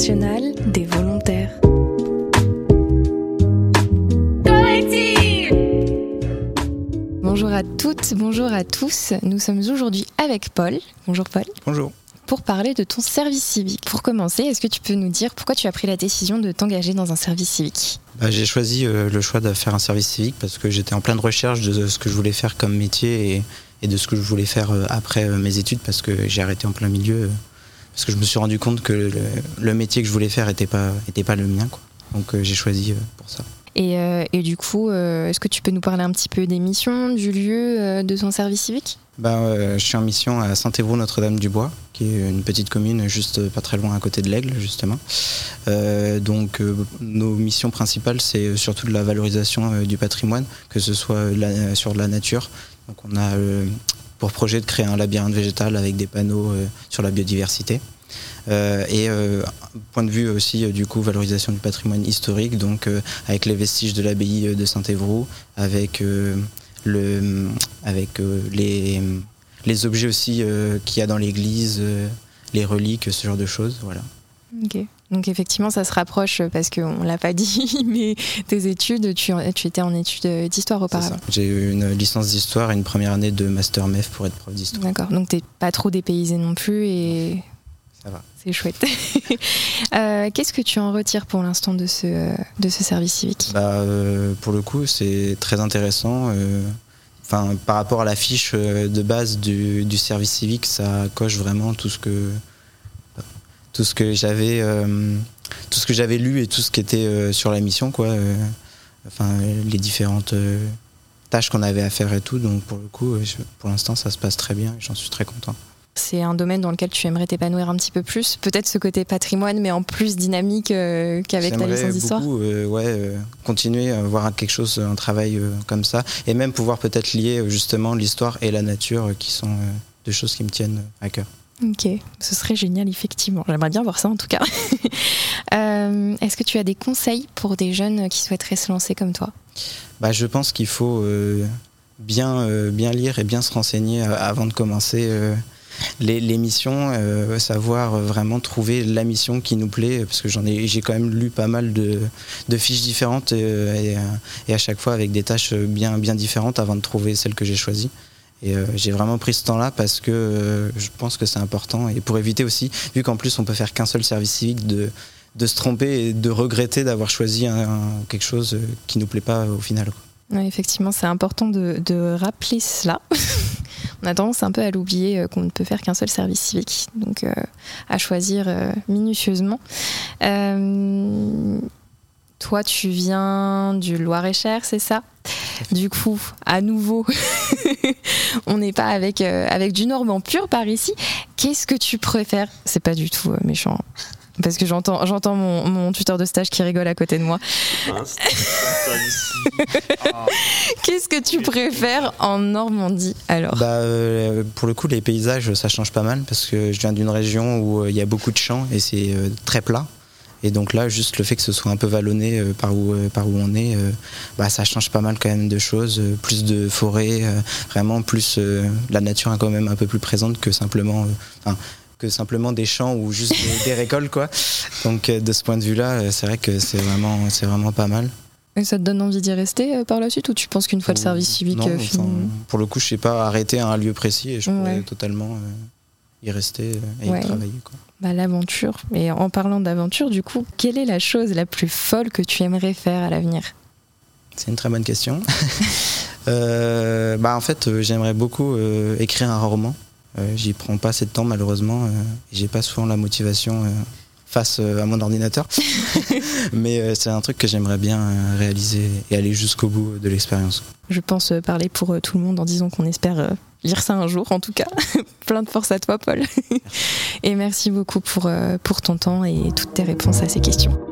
des volontaires. Bonjour à toutes, bonjour à tous. Nous sommes aujourd'hui avec Paul. Bonjour Paul. Bonjour. Pour parler de ton service civique. Pour commencer, est-ce que tu peux nous dire pourquoi tu as pris la décision de t'engager dans un service civique? Bah, j'ai choisi euh, le choix de faire un service civique parce que j'étais en pleine recherche de ce que je voulais faire comme métier et, de ce que je voulais faire euh, après euh, mes études parce que j'ai arrêté en plein milieu parce que je me suis rendu compte que le, métier que je voulais faire n'était pas, était pas le mien. Quoi. Donc j'ai choisi pour ça. Euh, et, du coup, euh, est-ce que tu peux nous parler un petit peu des missions, du lieu, euh, de son service civique? Ben, Je suis en mission à Saint-Évroult-Notre-Dame-du-Bois, qui est une petite commune juste pas très loin à côté de l'Aigle, justement. donc, nos missions principales, c'est surtout de la valorisation du patrimoine, que ce soit sur de la nature. Donc, on a pour projet de créer un labyrinthe végétal avec des panneaux sur la biodiversité. Euh, et euh, point de vue aussi euh, du coup valorisation du patrimoine historique, donc avec les vestiges de l'abbaye de Saint-Évroult, avec les, les objets aussi qu'il y a dans l'église, les reliques, ce genre de choses, voilà. Donc effectivement, ça se rapproche parce qu'on l'a pas dit, mais tes études, tu, tu étais en études d'histoire auparavant. J'ai eu une licence d'histoire et une première année de master MEF pour être prof d'histoire. D'accord. Donc t'es pas trop dépaysé non plus et ça va. C'est chouette. Euh, qu'est-ce que tu en retires pour l'instant de ce, de ce service civique? Bah, euh, Pour le coup, c'est très intéressant. Euh, par rapport à la fiche de base du, du, service civique, ça coche vraiment tout ce que, tout ce que j'avais tout ce que j'avais lu et tout ce qui était sur la mission. Quoi. enfin, les différentes tâches qu'on avait à faire et tout. Donc, pour le coup, pour l'instant, ça se passe très bien et j'en suis très content. C'est un domaine dans lequel tu aimerais t'épanouir un petit peu plus. Peut-être ce côté patrimoine, mais en plus dynamique euh, qu'avec ta licence d'histoire. Euh, ouais, euh, continuer à avoir quelque chose, un travail comme ça, et même pouvoir peut-être lier justement l'histoire et la nature, qui sont deux choses qui me tiennent à cœur. Ok, ce serait génial, effectivement. J'aimerais bien voir ça en tout cas. Est-ce que tu as des conseils pour des jeunes qui souhaiteraient se lancer comme toi? Bah, Je pense qu'il faut bien, bien lire et bien se renseigner avant de commencer les, missions, euh, savoir vraiment trouver la mission qui nous plaît, parce que j'en ai, j'ai quand même lu pas mal de, fiches différentes euh, et, à chaque fois avec des tâches bien, bien différentes avant de trouver celle que j'ai choisie. Et euh, j'ai vraiment pris ce temps-là parce que je pense que c'est important et pour éviter aussi, vu qu'en plus on peut faire qu'un seul service civique, de, de se tromper et de regretter d'avoir choisi quelque chose qui nous plaît pas au final. effectivement, c'est important de, de rappeler cela. on a tendance un peu à l'oublier euh, qu'on ne peut faire qu'un seul service civique, donc euh, à choisir euh, minutieusement. toi, tu viens du Loir-et-Cher, c'est ça? Du coup, à nouveau, on n'est pas avec, avec du Normand pur par ici. Qu'est-ce que tu préfères? C'est pas du tout méchant parce que j'entends, j'entends mon, tuteur de stage qui rigole à côté de moi. Qu'est-ce que tu préfères en Normandie alors? Bah, euh, Pour le coup, les paysages, ça change pas mal parce que je viens d'une région où euh, il y a beaucoup de champs et c'est euh, très plat. Et donc là, juste le fait que ce soit un peu vallonné par, où, par où on est, bah, ça change pas mal quand même de choses. plus de forêt, vraiment plus la nature est quand même un peu plus présente que simplement que simplement des champs ou juste des, récoltes quoi. Donc euh, de ce point de vue-là, euh, c'est vrai que c'est vraiment c'est vraiment pas mal. Et ça te donne envie d'y rester euh, par la suite ou tu penses qu'une fois le service civique fini Pour le coup, je sais pas arrêter à un lieu précis et je pourrais totalement y rester et y travailler. Quoi. Bah, l'aventure. Et en parlant d'aventure, du coup, quelle est la chose la plus folle que tu aimerais faire à l'avenir? C'est une très bonne question. bah, en fait, j'aimerais beaucoup écrire un roman. Euh, j'y prends pas assez de temps malheureusement. Euh, j'ai pas souvent la motivation euh, face à mon ordinateur. Mais c'est un truc que j'aimerais bien réaliser et aller jusqu'au bout de l'expérience. Je pense parler pour tout le monde en disant qu'on espère lire ça un jour en tout cas. Plein de force à toi Paul. et merci beaucoup pour, pour ton temps et toutes tes réponses à ces questions.